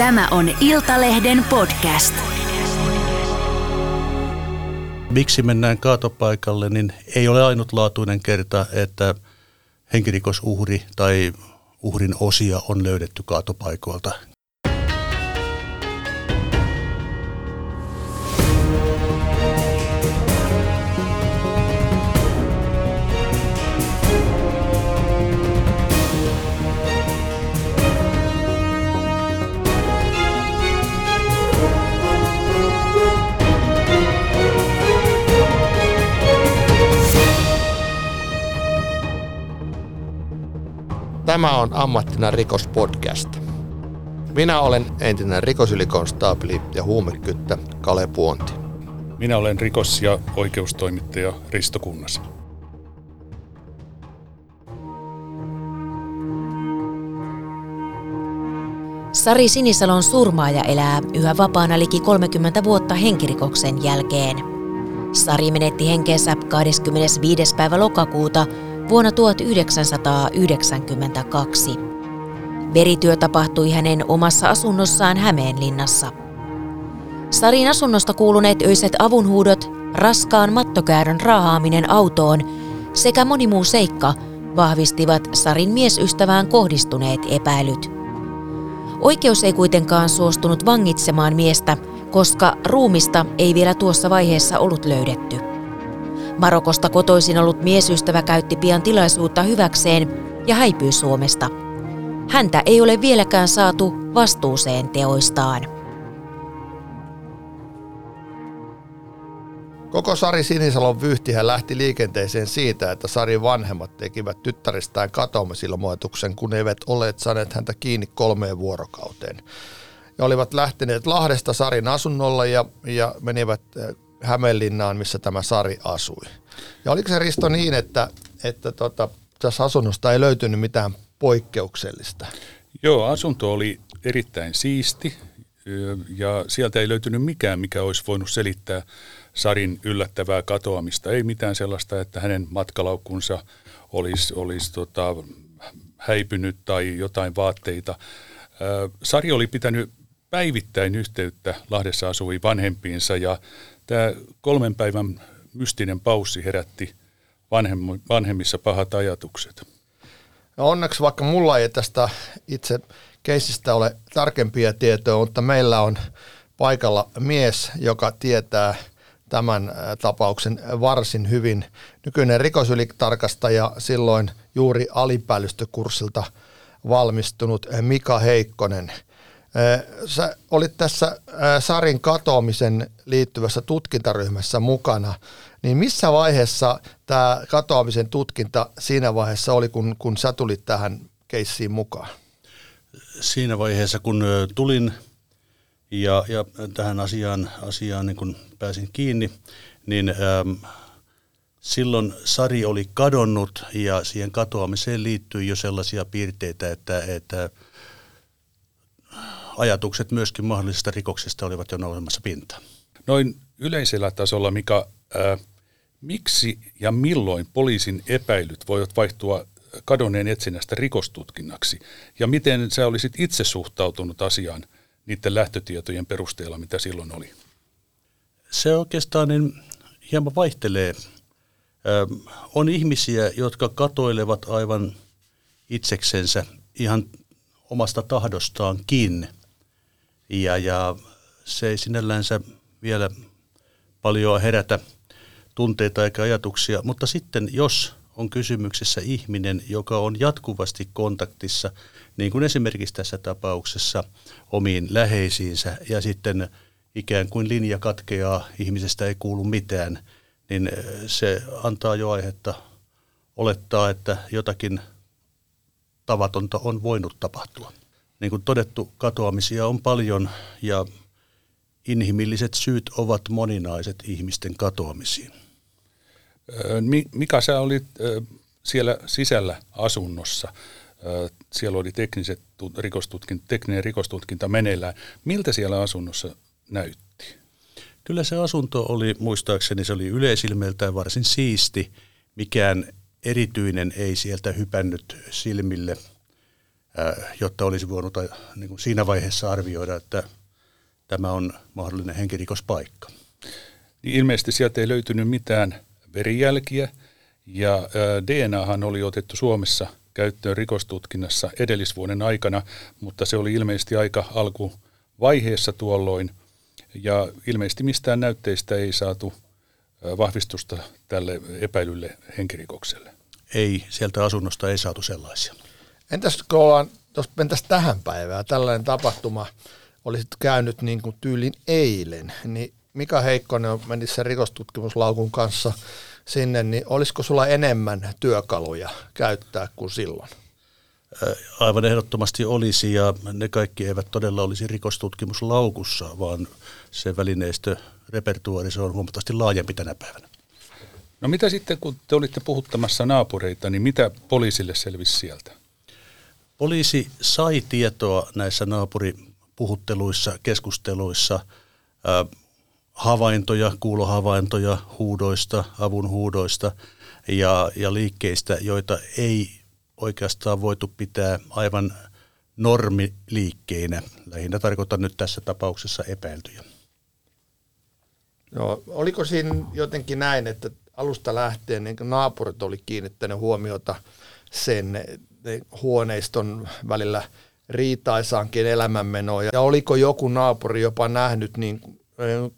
Tämä on Iltalehden podcast. Miksi mennään kaatopaikalle, niin ei ole ainutlaatuinen kerta, että henkirikosuhri tai uhrin osia on löydetty kaatopaikoilta. Tämä on Ammattina rikospodcast. Minä olen entinen rikosylikonstaapeli ja huumekyttä Kale Puonti. Minä olen rikos- ja oikeustoimittaja Risto Kunnas. Sari Sinisalon surmaaja elää yhä vapaana liki 30 vuotta henkirikoksen jälkeen. Sari menetti henkeensä 25. päivä lokakuuta vuonna 1992. Verityö tapahtui hänen omassa asunnossaan Hämeenlinnassa. Sarin asunnosta kuuluneet öiset avunhuudot, raskaan mattokäärön raahaaminen autoon sekä moni muu seikka vahvistivat Sarin miesystävään kohdistuneet epäilyt. Oikeus ei kuitenkaan suostunut vangitsemaan miestä, koska ruumista ei vielä tuossa vaiheessa ollut löydetty. Marokosta kotoisin ollut miesystävä käytti pian tilaisuutta hyväkseen ja häipyi Suomesta. Häntä ei ole vieläkään saatu vastuuseen teoistaan. Koko Sari Sinisalon vyyhtihän lähti liikenteeseen siitä, että Sarin vanhemmat tekivät tyttäristään katoamisilmoituksen, kun eivät olleet saaneet häntä kiinni kolmeen vuorokauteen. Ja olivat lähteneet Lahdesta Sarin asunnolla ja, ja menivät eh, Hämeenlinnaan, missä tämä Sari asui. Ja oliko se Risto niin, että, että tota, tässä asunnosta ei löytynyt mitään poikkeuksellista? Joo, asunto oli erittäin siisti ja sieltä ei löytynyt mikään, mikä olisi voinut selittää Sarin yllättävää katoamista. Ei mitään sellaista, että hänen matkalaukkunsa olisi, olisi tota, häipynyt tai jotain vaatteita. Sari oli pitänyt päivittäin yhteyttä Lahdessa asuviin vanhempiinsa ja Tämä kolmen päivän mystinen paussi herätti vanhemmissa pahat ajatukset. No onneksi vaikka mulla ei tästä itse keisistä ole tarkempia tietoja, mutta meillä on paikalla mies, joka tietää tämän tapauksen varsin hyvin. Nykyinen rikosylitarkastaja silloin juuri alipäällistökurssilta valmistunut Mika Heikkonen – Sä olit tässä Sarin katoamisen liittyvässä tutkintaryhmässä mukana, niin missä vaiheessa tämä katoamisen tutkinta siinä vaiheessa oli, kun, kun sä tulit tähän keissiin mukaan? Siinä vaiheessa, kun tulin ja, ja tähän asiaan, asiaan niin kun pääsin kiinni, niin ähm, silloin Sari oli kadonnut ja siihen katoamiseen liittyy jo sellaisia piirteitä, että, että ajatukset myöskin mahdollisesta rikoksesta olivat jo nousemassa pintaan. Noin yleisellä tasolla, mikä ää, miksi ja milloin poliisin epäilyt voivat vaihtua kadonneen etsinnästä rikostutkinnaksi? Ja miten sä olisit itse suhtautunut asiaan niiden lähtötietojen perusteella, mitä silloin oli? Se oikeastaan niin hieman vaihtelee. Ö, on ihmisiä, jotka katoilevat aivan itseksensä ihan omasta tahdostaan Ja, ja se ei sinällänsä vielä paljon herätä tunteita eikä ajatuksia, mutta sitten jos on kysymyksessä ihminen, joka on jatkuvasti kontaktissa, niin kuin esimerkiksi tässä tapauksessa omiin läheisiinsä, ja sitten ikään kuin linja katkeaa, ihmisestä ei kuulu mitään, niin se antaa jo aihetta olettaa, että jotakin tavatonta on voinut tapahtua. Niin kuin todettu, katoamisia on paljon ja inhimilliset syyt ovat moninaiset ihmisten katoamisiin. Mika, sä olit siellä sisällä asunnossa. Siellä oli tekniset rikostutkinta, tekninen rikostutkinta meneillään. Miltä siellä asunnossa näytti? Kyllä se asunto oli, muistaakseni se oli yleisilmeeltään varsin siisti. Mikään erityinen ei sieltä hypännyt silmille. Jotta olisi voinut niin kuin siinä vaiheessa arvioida, että tämä on mahdollinen henkirikospaikka. Niin ilmeisesti sieltä ei löytynyt mitään verijälkiä ja DNAhan oli otettu Suomessa käyttöön rikostutkinnassa edellisvuoden aikana, mutta se oli ilmeisesti aika alkuvaiheessa tuolloin ja ilmeisesti mistään näytteistä ei saatu vahvistusta tälle epäilylle henkirikokselle. Ei, sieltä asunnosta ei saatu sellaisia. Entäs kun ollaan, jos mentäisiin tähän päivään, tällainen tapahtuma olisi käynyt niin kuin tyylin eilen, niin Mika Heikkonen meni sen rikostutkimuslaukun kanssa sinne, niin olisiko sulla enemmän työkaluja käyttää kuin silloin? Aivan ehdottomasti olisi ja ne kaikki eivät todella olisi rikostutkimuslaukussa, vaan se välineistö, repertuaari, se on huomattavasti laajempi tänä päivänä. No mitä sitten, kun te olitte puhuttamassa naapureita, niin mitä poliisille selvisi sieltä? Poliisi sai tietoa näissä naapuripuhutteluissa, keskusteluissa, havaintoja, kuulohavaintoja huudoista, avun huudoista ja, ja liikkeistä, joita ei oikeastaan voitu pitää aivan normiliikkeinä. Lähinnä tarkoitan nyt tässä tapauksessa epäiltyjä. No, oliko siinä jotenkin näin, että alusta lähtien niin naapurit oli kiinnittänyt huomiota sen huoneiston välillä riitaisaankin elämänmenoon, ja oliko joku naapuri jopa nähnyt niin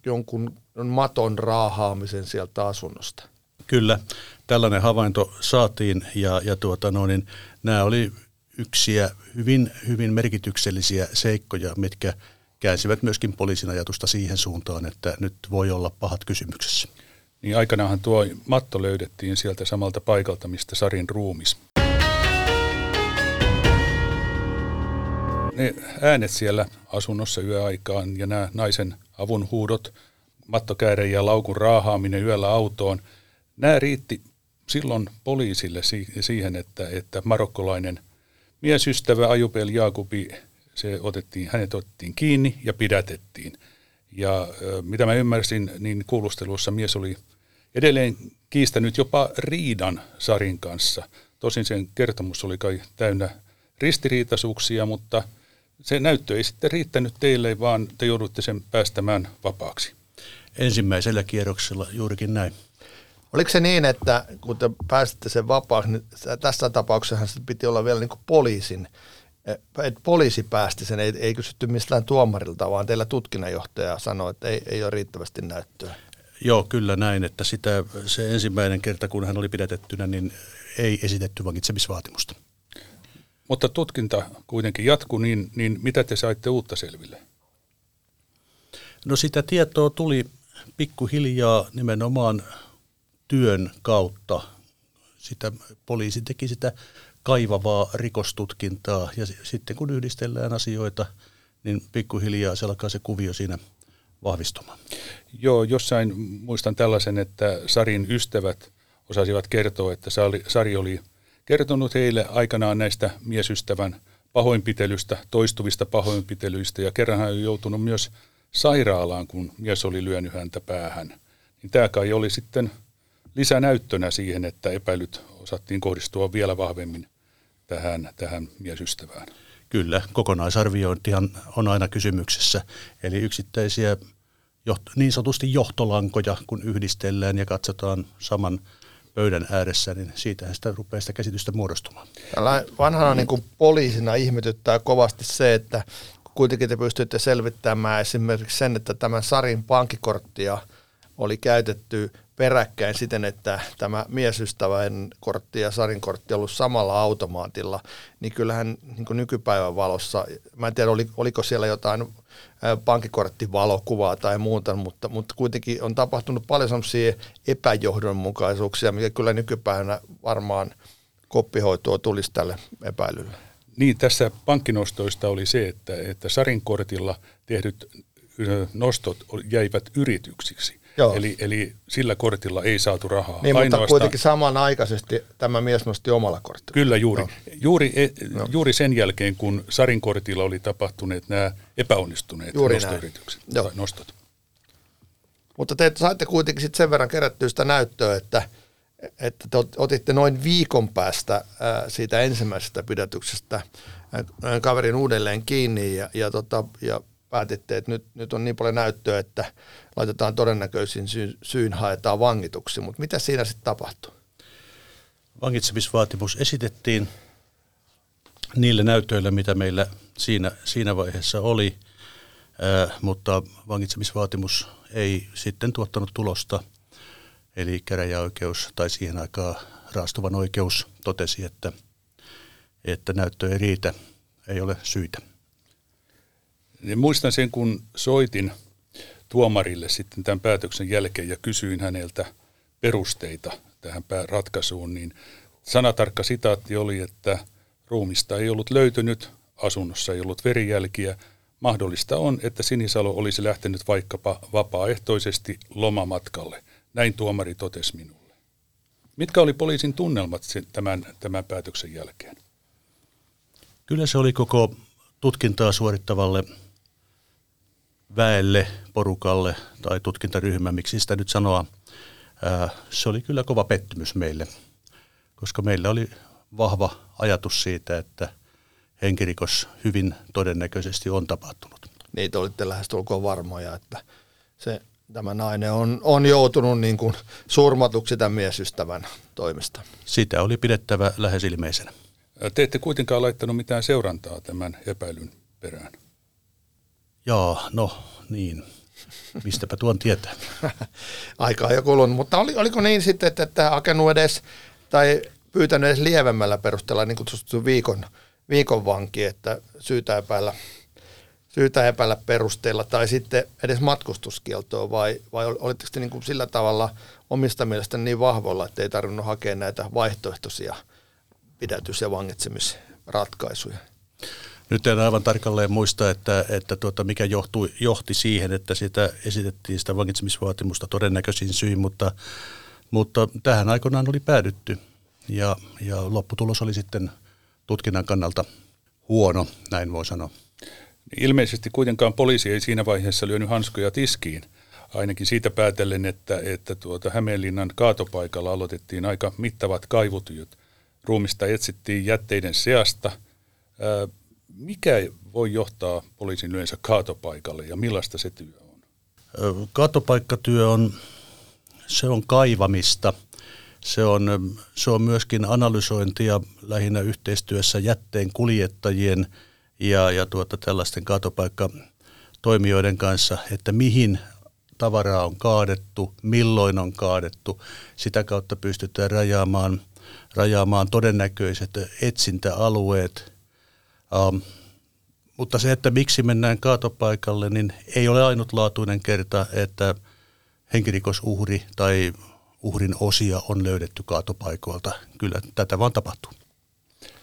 jonkun maton raahaamisen sieltä asunnosta? Kyllä, tällainen havainto saatiin ja, ja tuota, no, niin, nämä oli yksiä hyvin, hyvin merkityksellisiä seikkoja, mitkä käänsivät myöskin poliisin ajatusta siihen suuntaan, että nyt voi olla pahat kysymyksessä. Niin aikanaanhan tuo matto löydettiin sieltä samalta paikalta, mistä Sarin ruumis. Ne äänet siellä asunnossa yöaikaan ja nämä naisen avun huudot, mattokääreen ja laukun raahaaminen yöllä autoon, nämä riitti silloin poliisille siihen, että, että marokkolainen miesystävä Ajupel Jaakubi, se otettiin, hänet otettiin kiinni ja pidätettiin. Ja mitä mä ymmärsin, niin kuulustelussa mies oli edelleen kiistänyt jopa riidan Sarin kanssa. Tosin sen kertomus oli kai täynnä ristiriitaisuuksia, mutta se näyttö ei sitten riittänyt teille, vaan te joudutte sen päästämään vapaaksi. Ensimmäisellä kierroksella juurikin näin. Oliko se niin, että kun te pääsitte sen vapaaksi, niin tässä tapauksessa se piti olla vielä niin kuin poliisin, että poliisi päästi sen, ei, ei kysytty mistään tuomarilta, vaan teillä tutkinnanjohtaja sanoi, että ei, ei ole riittävästi näyttöä. Joo, kyllä näin, että sitä, se ensimmäinen kerta, kun hän oli pidätettynä, niin ei esitetty vangitsemisvaatimusta. Mutta tutkinta kuitenkin jatkuu, niin, niin mitä te saitte uutta selville? No sitä tietoa tuli pikkuhiljaa nimenomaan työn kautta. Sitä, poliisi teki sitä kaivavaa rikostutkintaa ja sitten kun yhdistellään asioita, niin pikkuhiljaa se alkaa se kuvio siinä vahvistumaan. Joo, jossain muistan tällaisen, että Sarin ystävät osasivat kertoa, että Sari oli kertonut heille aikanaan näistä miesystävän pahoinpitelystä, toistuvista pahoinpitelyistä ja kerran hän on joutunut myös sairaalaan, kun mies oli lyönyt häntä päähän. Niin tämä kai oli sitten lisänäyttönä siihen, että epäilyt osattiin kohdistua vielä vahvemmin tähän, tähän miesystävään. Kyllä, kokonaisarviointihan on aina kysymyksessä. Eli yksittäisiä niin sanotusti johtolankoja, kun yhdistellään ja katsotaan saman pöydän ääressä, niin siitähän sitä rupeaa sitä käsitystä muodostumaan. Tällä vanhana niin kuin poliisina ihmetyttää kovasti se, että kuitenkin te pystytte selvittämään esimerkiksi sen, että tämän Sarin pankkikorttia oli käytetty peräkkäin siten, että tämä miesystävän kortti ja Sarin kortti ollut samalla automaatilla, niin kyllähän niin nykypäivän valossa, mä en tiedä oliko siellä jotain pankkikorttivalokuvaa tai muuta, mutta, mutta kuitenkin on tapahtunut paljon sellaisia epäjohdonmukaisuuksia, mikä kyllä nykypäivänä varmaan koppihoitoa tulisi tälle epäilylle. Niin, tässä pankkinostoista oli se, että, että Sarin kortilla tehdyt nostot jäivät yrityksiksi. Joo. Eli, eli sillä kortilla ei saatu rahaa. Niin, Ainoastaan, mutta kuitenkin samanaikaisesti tämä mies nosti omalla kortilla. Kyllä juuri. No. Juuri, e, no. juuri sen jälkeen, kun Sarin kortilla oli tapahtuneet nämä epäonnistuneet juuri nostoyritykset tai nostot. Mutta te saitte kuitenkin sit sen verran kerättyä sitä näyttöä, että, että te otitte noin viikon päästä siitä ensimmäisestä pidätyksestä kaverin uudelleen kiinni ja, ja, tota, ja päätitte, että nyt, nyt on niin paljon näyttöä, että laitetaan todennäköisin syyn, syyn haetaan vangituksi. Mutta mitä siinä sitten tapahtui? Vangitsemisvaatimus esitettiin niille näytöille, mitä meillä siinä, siinä vaiheessa oli, ää, mutta vangitsemisvaatimus ei sitten tuottanut tulosta. Eli käräjäoikeus tai siihen aikaan raastuvan oikeus totesi, että, että näyttö ei riitä, ei ole syitä. Ja muistan sen, kun soitin tuomarille sitten tämän päätöksen jälkeen ja kysyin häneltä perusteita tähän ratkaisuun, niin sanatarkka sitaatti oli, että ruumista ei ollut löytynyt, asunnossa ei ollut verijälkiä. Mahdollista on, että Sinisalo olisi lähtenyt vaikkapa vapaaehtoisesti lomamatkalle. Näin tuomari totesi minulle. Mitkä oli poliisin tunnelmat tämän, tämän päätöksen jälkeen? Kyllä se oli koko tutkintaa suorittavalle väelle, porukalle tai tutkintaryhmä, miksi sitä nyt sanoa, se oli kyllä kova pettymys meille, koska meillä oli vahva ajatus siitä, että henkirikos hyvin todennäköisesti on tapahtunut. Te olitte lähestulkoon varmoja, että se, tämä nainen on, on joutunut niin kuin surmatuksi tämän miesystävän toimesta. Sitä oli pidettävä lähes ilmeisenä. Te ette kuitenkaan laittanut mitään seurantaa tämän epäilyn perään. Joo, no niin. Mistäpä tuon tietää? Aika jo kulunut, mutta oli, oliko niin sitten, että, että hakenut edes tai pyytänyt edes lievemmällä perusteella niin kutsuttu viikon, viikon vanki, että syytä epäillä, syytä epäillä perusteella tai sitten edes matkustuskieltoa vai, vai olitteko te niin kuin sillä tavalla omista mielestä niin vahvoilla, että ei tarvinnut hakea näitä vaihtoehtoisia pidätys- ja vangitsemisratkaisuja? Nyt en aivan tarkalleen muista, että, että tuota, mikä johtui, johti siihen, että sitä esitettiin sitä vangitsemisvaatimusta todennäköisin syin, mutta, mutta tähän aikoinaan oli päädytty ja, ja lopputulos oli sitten tutkinnan kannalta huono, näin voi sanoa. Ilmeisesti kuitenkaan poliisi ei siinä vaiheessa lyönyt hanskoja tiskiin, ainakin siitä päätellen, että, että tuota Hämeenlinnan kaatopaikalla aloitettiin aika mittavat kaivutyöt. Ruumista etsittiin jätteiden seasta. Mikä voi johtaa poliisin yleensä kaatopaikalle ja millaista se työ on? Kaatopaikkatyö on, se on kaivamista. Se on, se on myöskin analysointia lähinnä yhteistyössä jätteen kuljettajien ja, ja tuota, tällaisten kaatopaikkatoimijoiden kanssa, että mihin tavaraa on kaadettu, milloin on kaadettu. Sitä kautta pystytään rajaamaan, rajaamaan todennäköiset etsintäalueet – Um, mutta se, että miksi mennään kaatopaikalle, niin ei ole ainutlaatuinen kerta, että henkirikosuhri tai uhrin osia on löydetty kaatopaikoilta. Kyllä tätä vaan tapahtuu.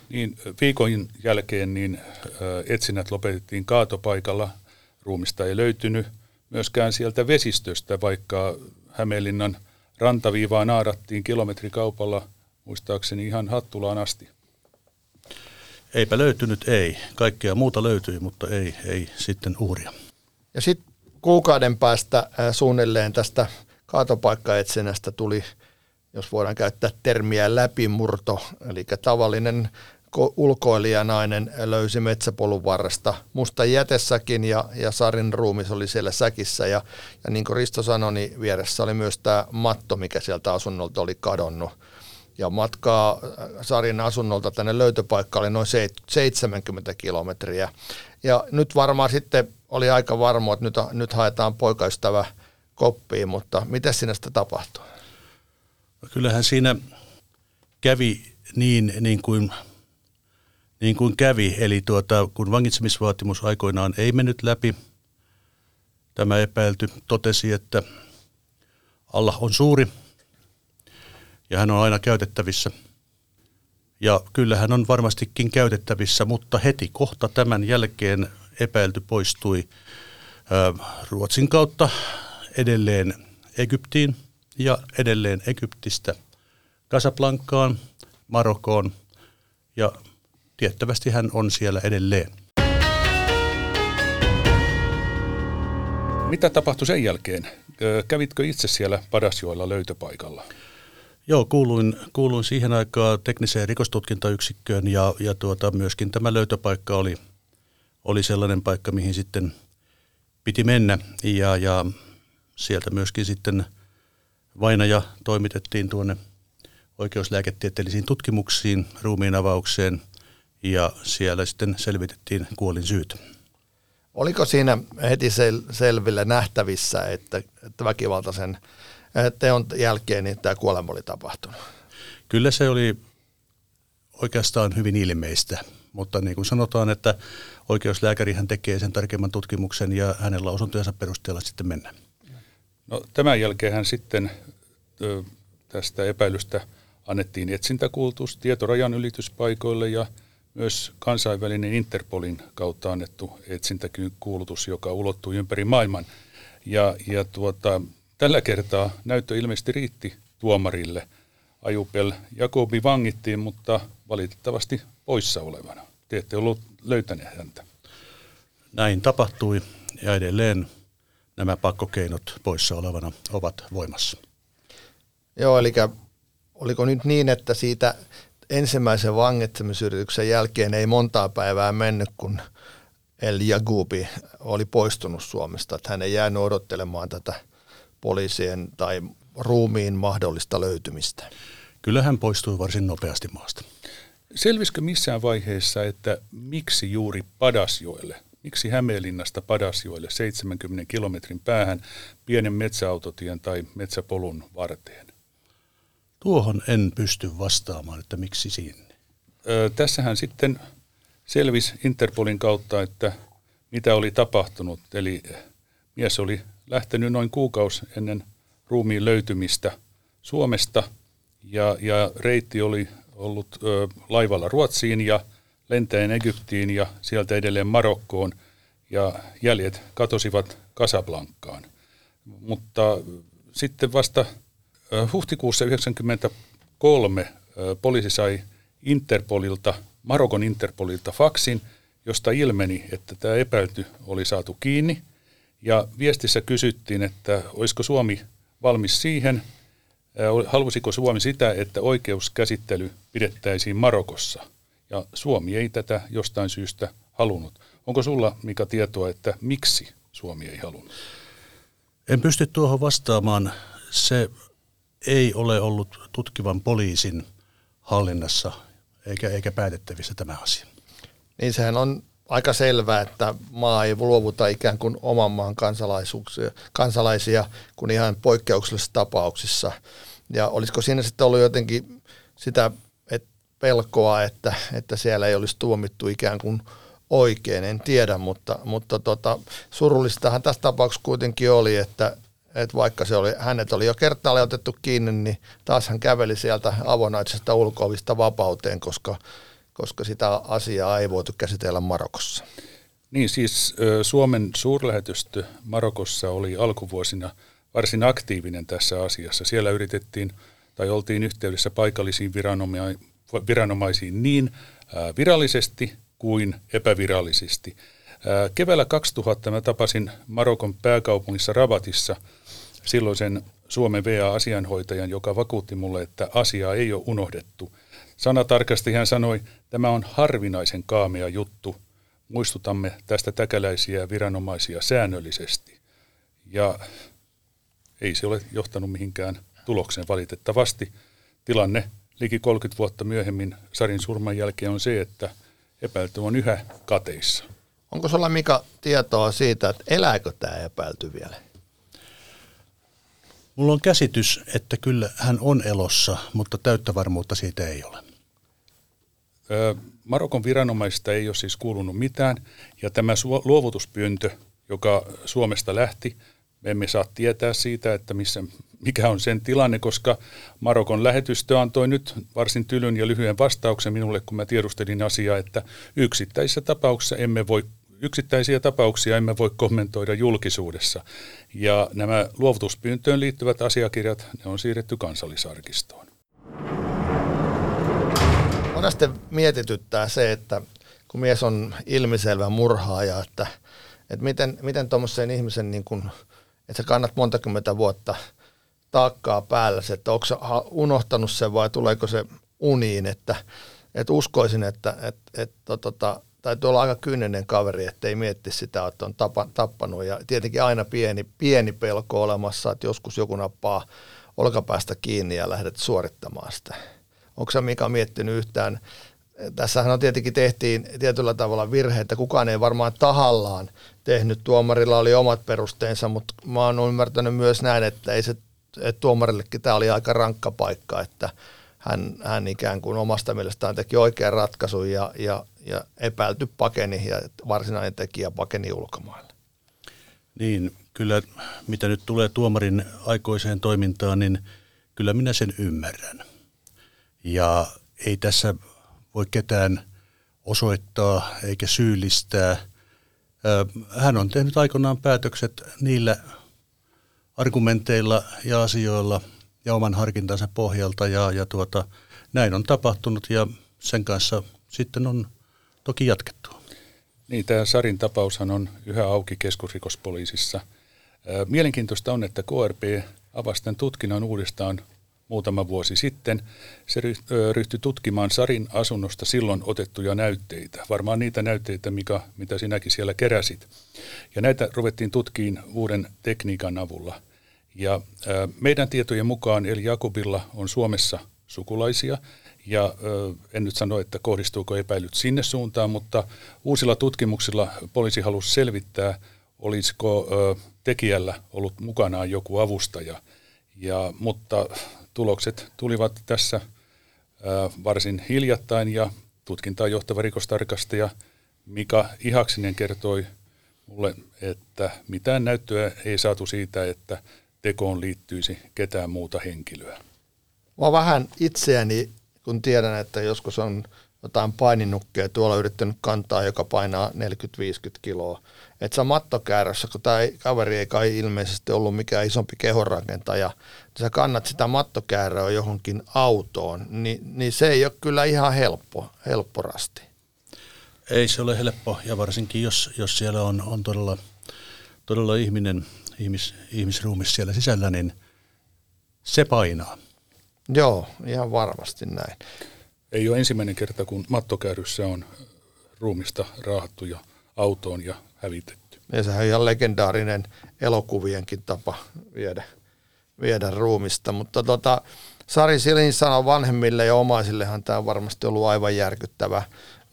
Niin, viikon jälkeen niin etsinnät lopetettiin kaatopaikalla. Ruumista ei löytynyt myöskään sieltä vesistöstä, vaikka Hämeenlinnan rantaviivaa naarattiin kilometrikaupalla muistaakseni ihan Hattulaan asti. Eipä löytynyt, ei. Kaikkea muuta löytyi, mutta ei, ei sitten uhria. Ja sitten kuukauden päästä suunnilleen tästä kaatopaikkaetsinnästä tuli, jos voidaan käyttää termiä läpimurto, eli tavallinen ulkoilijanainen löysi metsäpolun varresta musta jätessäkin ja, ja Sarin ruumis oli siellä säkissä ja, ja niin kuin Risto sanoi, niin vieressä oli myös tämä matto, mikä sieltä asunnolta oli kadonnut ja matkaa äh, Sarin asunnolta tänne löytöpaikkaan oli noin 70 kilometriä. Ja nyt varmaan sitten oli aika varma, että nyt, nyt haetaan poikaystävä koppiin, mutta mitä sinä sitten tapahtui? No kyllähän siinä kävi niin, niin, kuin, niin kuin kävi, eli tuota, kun vangitsemisvaatimus aikoinaan ei mennyt läpi, tämä epäilty totesi, että Allah on suuri – ja hän on aina käytettävissä. Ja kyllä hän on varmastikin käytettävissä, mutta heti kohta tämän jälkeen epäilty poistui Ruotsin kautta edelleen Egyptiin ja edelleen Egyptistä Casablancaan, Marokkoon ja tiettävästi hän on siellä edelleen. Mitä tapahtui sen jälkeen? Kävitkö itse siellä Padasjoella löytöpaikalla? Joo, kuuluin, kuuluin siihen aikaan tekniseen rikostutkintayksikköön ja, ja tuota, myöskin tämä löytöpaikka oli, oli sellainen paikka, mihin sitten piti mennä ja, ja sieltä myöskin sitten vainaja toimitettiin tuonne oikeuslääketieteellisiin tutkimuksiin, ruumiin avaukseen ja siellä sitten selvitettiin kuolin syyt. Oliko siinä heti sel- selville nähtävissä, että, että väkivaltaisen teon jälkeen niin tämä kuolema oli tapahtunut? Kyllä se oli oikeastaan hyvin ilmeistä, mutta niin kuin sanotaan, että oikeuslääkärihän tekee sen tarkemman tutkimuksen ja hänellä lausuntojensa perusteella sitten mennä. No, tämän jälkeen hän sitten ö, tästä epäilystä annettiin etsintäkuultus tietorajan ylityspaikoille ja myös kansainvälinen Interpolin kautta annettu etsintäkuulutus, joka ulottui ympäri maailman. Ja, ja tuota, tällä kertaa näyttö ilmeisesti riitti tuomarille. Ajupel Jakobi vangittiin, mutta valitettavasti poissa olevana. Te ette ollut löytäneet häntä. Näin tapahtui ja edelleen nämä pakkokeinot poissa olevana ovat voimassa. Joo, eli oliko nyt niin, että siitä ensimmäisen vangitsemisyrityksen jälkeen ei montaa päivää mennyt, kun El Jagubi oli poistunut Suomesta, että hän ei jäänyt odottelemaan tätä poliisien tai ruumiin mahdollista löytymistä. Kyllä hän poistui varsin nopeasti maasta. Selvisikö missään vaiheessa, että miksi juuri Padasjoelle, miksi Hämeenlinnasta Padasjoelle 70 kilometrin päähän pienen metsäautotien tai metsäpolun varteen? Tuohon en pysty vastaamaan, että miksi sinne. Ö, tässähän sitten selvisi Interpolin kautta, että mitä oli tapahtunut. Eli mies oli lähtenyt noin kuukausi ennen ruumiin löytymistä Suomesta ja, ja reitti oli ollut ö, laivalla Ruotsiin ja lentäen Egyptiin ja sieltä edelleen Marokkoon ja jäljet katosivat Casablancaan. Mutta sitten vasta huhtikuussa 1993 poliisi sai Interpolilta, Marokon Interpolilta faksin, josta ilmeni, että tämä epäilty oli saatu kiinni. Ja viestissä kysyttiin, että olisiko Suomi valmis siihen, halusiko Suomi sitä, että oikeuskäsittely pidettäisiin Marokossa. Ja Suomi ei tätä jostain syystä halunnut. Onko sulla, Mika, tietoa, että miksi Suomi ei halunnut? En pysty tuohon vastaamaan. Se ei ole ollut tutkivan poliisin hallinnassa eikä, eikä päätettävissä tämä asia. Niin sehän on aika selvää, että maa ei luovuta ikään kuin oman maan kansalaisuuksia, kansalaisia kuin ihan poikkeuksellisissa tapauksissa. Ja olisiko siinä sitten ollut jotenkin sitä että pelkoa, että, että siellä ei olisi tuomittu ikään kuin oikein, en tiedä, mutta, mutta tota, surullistahan tässä tapauksessa kuitenkin oli, että, että vaikka se oli, hänet oli jo kertaalle otettu kiinni, niin taas hän käveli sieltä avonaisesta ulkoovista vapauteen, koska, koska sitä asiaa ei voitu käsitellä Marokossa. Niin siis Suomen suurlähetystö Marokossa oli alkuvuosina varsin aktiivinen tässä asiassa. Siellä yritettiin tai oltiin yhteydessä paikallisiin viranomaisiin niin virallisesti kuin epävirallisesti. Keväällä 2000 mä tapasin Marokon pääkaupungissa Rabatissa silloisen Suomen VA-asianhoitajan, joka vakuutti mulle, että asiaa ei ole unohdettu. Sana tarkasti hän sanoi, tämä on harvinaisen kaamea juttu. Muistutamme tästä täkäläisiä viranomaisia säännöllisesti. Ja ei se ole johtanut mihinkään tulokseen valitettavasti. Tilanne liki 30 vuotta myöhemmin Sarin surman jälkeen on se, että epäilty on yhä kateissa. Onko sulla Mika tietoa siitä, että elääkö tämä epäilty vielä? Mulla on käsitys, että kyllä hän on elossa, mutta täyttä varmuutta siitä ei ole. Marokon viranomaista ei ole siis kuulunut mitään, ja tämä luovutuspyyntö, joka Suomesta lähti, me emme saa tietää siitä, että missä, mikä on sen tilanne, koska Marokon lähetystö antoi nyt varsin tylyn ja lyhyen vastauksen minulle, kun mä tiedustelin asiaa, että yksittäisissä tapauksissa emme voi yksittäisiä tapauksia emme voi kommentoida julkisuudessa. Ja nämä luovutuspyyntöön liittyvät asiakirjat, ne on siirretty kansallisarkistoon. Monesti mietityttää se, että kun mies on ilmiselvä murhaaja, että, että miten, miten tuommoisen ihmisen, niin kun, että sä kannat monta kymmentä vuotta taakkaa päällä, että onko unohtanut sen vai tuleeko se uniin, että, että uskoisin, että, että, että tota, täytyy olla aika kyyninen kaveri, ettei mietti sitä, että on tapa, tappanut. Ja tietenkin aina pieni, pieni pelko olemassa, että joskus joku nappaa olkapäästä kiinni ja lähdet suorittamaan sitä. Onko sä Mika miettinyt yhtään, tässähän on tietenkin tehtiin tietyllä tavalla virhe, että kukaan ei varmaan tahallaan tehnyt. Tuomarilla oli omat perusteensa, mutta mä oon ymmärtänyt myös näin, että ei se että tuomarillekin tämä oli aika rankka paikka, että hän, hän ikään kuin omasta mielestään teki oikean ratkaisun ja, ja, ja epäilty pakeni ja varsinainen tekijä pakeni ulkomaille. Niin, kyllä mitä nyt tulee tuomarin aikoiseen toimintaan, niin kyllä minä sen ymmärrän. Ja ei tässä voi ketään osoittaa eikä syyllistää. Hän on tehnyt aikanaan päätökset niillä argumenteilla ja asioilla ja oman harkintansa pohjalta ja, ja tuota, näin on tapahtunut ja sen kanssa sitten on toki jatkettu. Niin, tämä Sarin tapaushan on yhä auki keskusrikospoliisissa. Mielenkiintoista on, että KRP avasi tämän tutkinnan uudestaan muutama vuosi sitten. Se ryhtyi tutkimaan Sarin asunnosta silloin otettuja näytteitä. Varmaan niitä näytteitä, mikä, mitä sinäkin siellä keräsit. Ja näitä ruvettiin tutkiin uuden tekniikan avulla. Ja meidän tietojen mukaan Eli Jakobilla on Suomessa sukulaisia, ja en nyt sano, että kohdistuuko epäilyt sinne suuntaan, mutta uusilla tutkimuksilla poliisi halusi selvittää, olisiko tekijällä ollut mukanaan joku avustaja. Ja, mutta tulokset tulivat tässä varsin hiljattain ja tutkintaan johtava rikostarkastaja Mika Ihaksinen kertoi mulle, että mitään näyttöä ei saatu siitä, että tekoon liittyisi ketään muuta henkilöä. Mä vähän itseäni, kun tiedän, että joskus on jotain paininukkeja tuolla yrittänyt kantaa, joka painaa 40-50 kiloa. Että sä mattokäärössä, kun tämä kaveri ei kai ilmeisesti ollut mikään isompi kehonrakentaja, niin sä kannat sitä mattokääröä johonkin autoon, niin, niin se ei ole kyllä ihan helppo, helpporasti. Ei se ole helppo, ja varsinkin jos, jos siellä on, on todella, todella ihminen, ihmis, ihmisruumis siellä sisällä, niin se painaa. Joo, ihan varmasti näin. Ei ole ensimmäinen kerta, kun mattokäyryssä on ruumista raahattu ja autoon ja hävitetty. Ja sehän on ihan legendaarinen elokuvienkin tapa viedä, viedä ruumista. Mutta tota, Sari Silin sanoi vanhemmille ja omaisillehan tämä on varmasti ollut aivan järkyttävä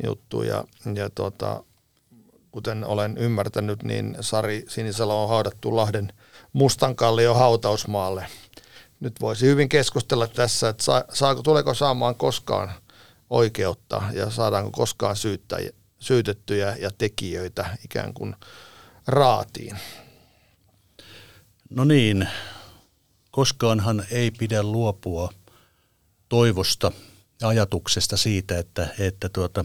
juttu. Ja, ja tota, kuten olen ymmärtänyt, niin Sari Sinisalo on haudattu Lahden Mustankallion hautausmaalle. Nyt voisi hyvin keskustella tässä, että saako, tuleeko saamaan koskaan oikeutta ja saadaanko koskaan syyttä, syytettyjä ja tekijöitä ikään kuin raatiin. No niin, koskaanhan ei pidä luopua toivosta ja ajatuksesta siitä, että, että tuota,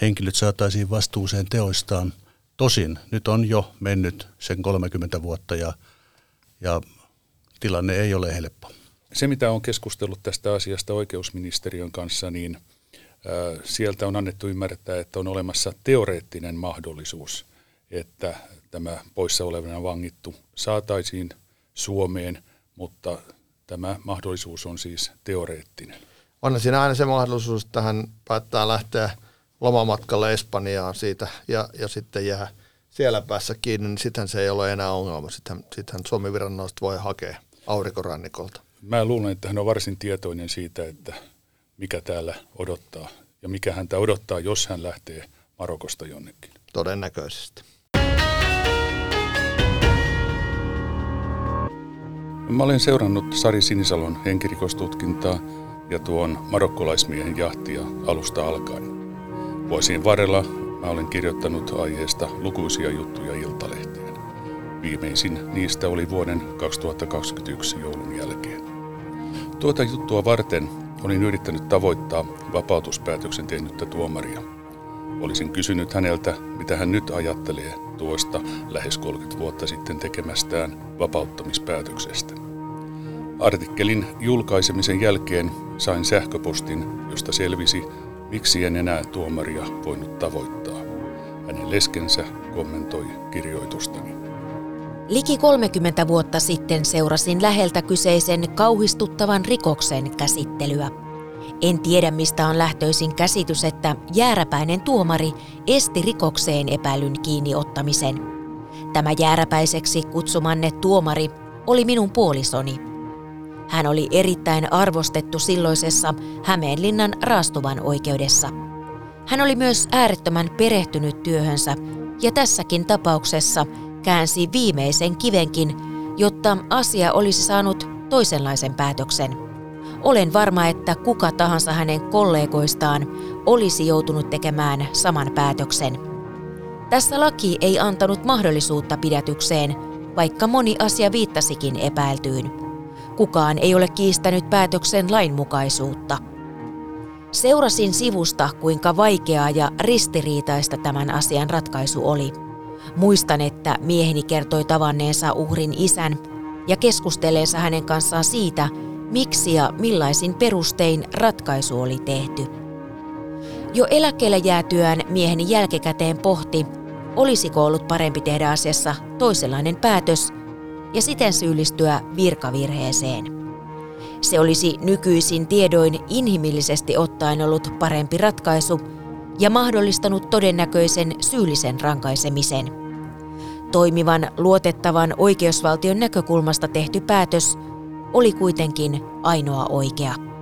henkilöt saataisiin vastuuseen teoistaan. Tosin nyt on jo mennyt sen 30 vuotta ja, ja tilanne ei ole helppo. Se, mitä on keskustellut tästä asiasta oikeusministeriön kanssa, niin sieltä on annettu ymmärtää, että on olemassa teoreettinen mahdollisuus, että tämä poissa olevana vangittu saataisiin Suomeen, mutta tämä mahdollisuus on siis teoreettinen. On siinä aina se mahdollisuus, että hän päättää lähteä lomamatkalle Espanjaan siitä ja, ja sitten jää siellä päässä kiinni, niin sittenhän se ei ole enää ongelma. Sittenhän, sittenhän Suomen viranomaiset voi hakea aurinkorannikolta. Mä luulen, että hän on varsin tietoinen siitä, että mikä täällä odottaa ja mikä häntä odottaa, jos hän lähtee Marokosta jonnekin. Todennäköisesti. Mä olen seurannut Sari Sinisalon henkirikostutkintaa ja tuon marokkolaismiehen jahtia alusta alkaen. Vuosien varrella mä olen kirjoittanut aiheesta lukuisia juttuja Iltalehteen. Viimeisin niistä oli vuoden 2021 joulun jälkeen. Tuota juttua varten olin yrittänyt tavoittaa vapautuspäätöksen tehnyttä tuomaria. Olisin kysynyt häneltä, mitä hän nyt ajattelee tuosta lähes 30 vuotta sitten tekemästään vapauttamispäätöksestä. Artikkelin julkaisemisen jälkeen sain sähköpostin, josta selvisi, miksi en enää tuomaria voinut tavoittaa. Hänen leskensä kommentoi kirjoitustani. Liki 30 vuotta sitten seurasin läheltä kyseisen kauhistuttavan rikoksen käsittelyä. En tiedä, mistä on lähtöisin käsitys, että jääräpäinen tuomari esti rikokseen epäilyn kiinni ottamisen. Tämä jääräpäiseksi kutsumanne tuomari oli minun puolisoni. Hän oli erittäin arvostettu silloisessa Hämeenlinnan raastuvan oikeudessa. Hän oli myös äärettömän perehtynyt työhönsä ja tässäkin tapauksessa käänsi viimeisen kivenkin, jotta asia olisi saanut toisenlaisen päätöksen. Olen varma, että kuka tahansa hänen kollegoistaan olisi joutunut tekemään saman päätöksen. Tässä laki ei antanut mahdollisuutta pidätykseen, vaikka moni asia viittasikin epäiltyyn. Kukaan ei ole kiistänyt päätöksen lainmukaisuutta. Seurasin sivusta, kuinka vaikeaa ja ristiriitaista tämän asian ratkaisu oli. Muistan, että mieheni kertoi tavanneensa uhrin isän ja keskustelleensa hänen kanssaan siitä, miksi ja millaisin perustein ratkaisu oli tehty. Jo eläkkeelle jäätyään mieheni jälkikäteen pohti, olisiko ollut parempi tehdä asiassa toisenlainen päätös ja siten syyllistyä virkavirheeseen. Se olisi nykyisin tiedoin inhimillisesti ottaen ollut parempi ratkaisu ja mahdollistanut todennäköisen syyllisen rankaisemisen. Toimivan, luotettavan oikeusvaltion näkökulmasta tehty päätös oli kuitenkin ainoa oikea.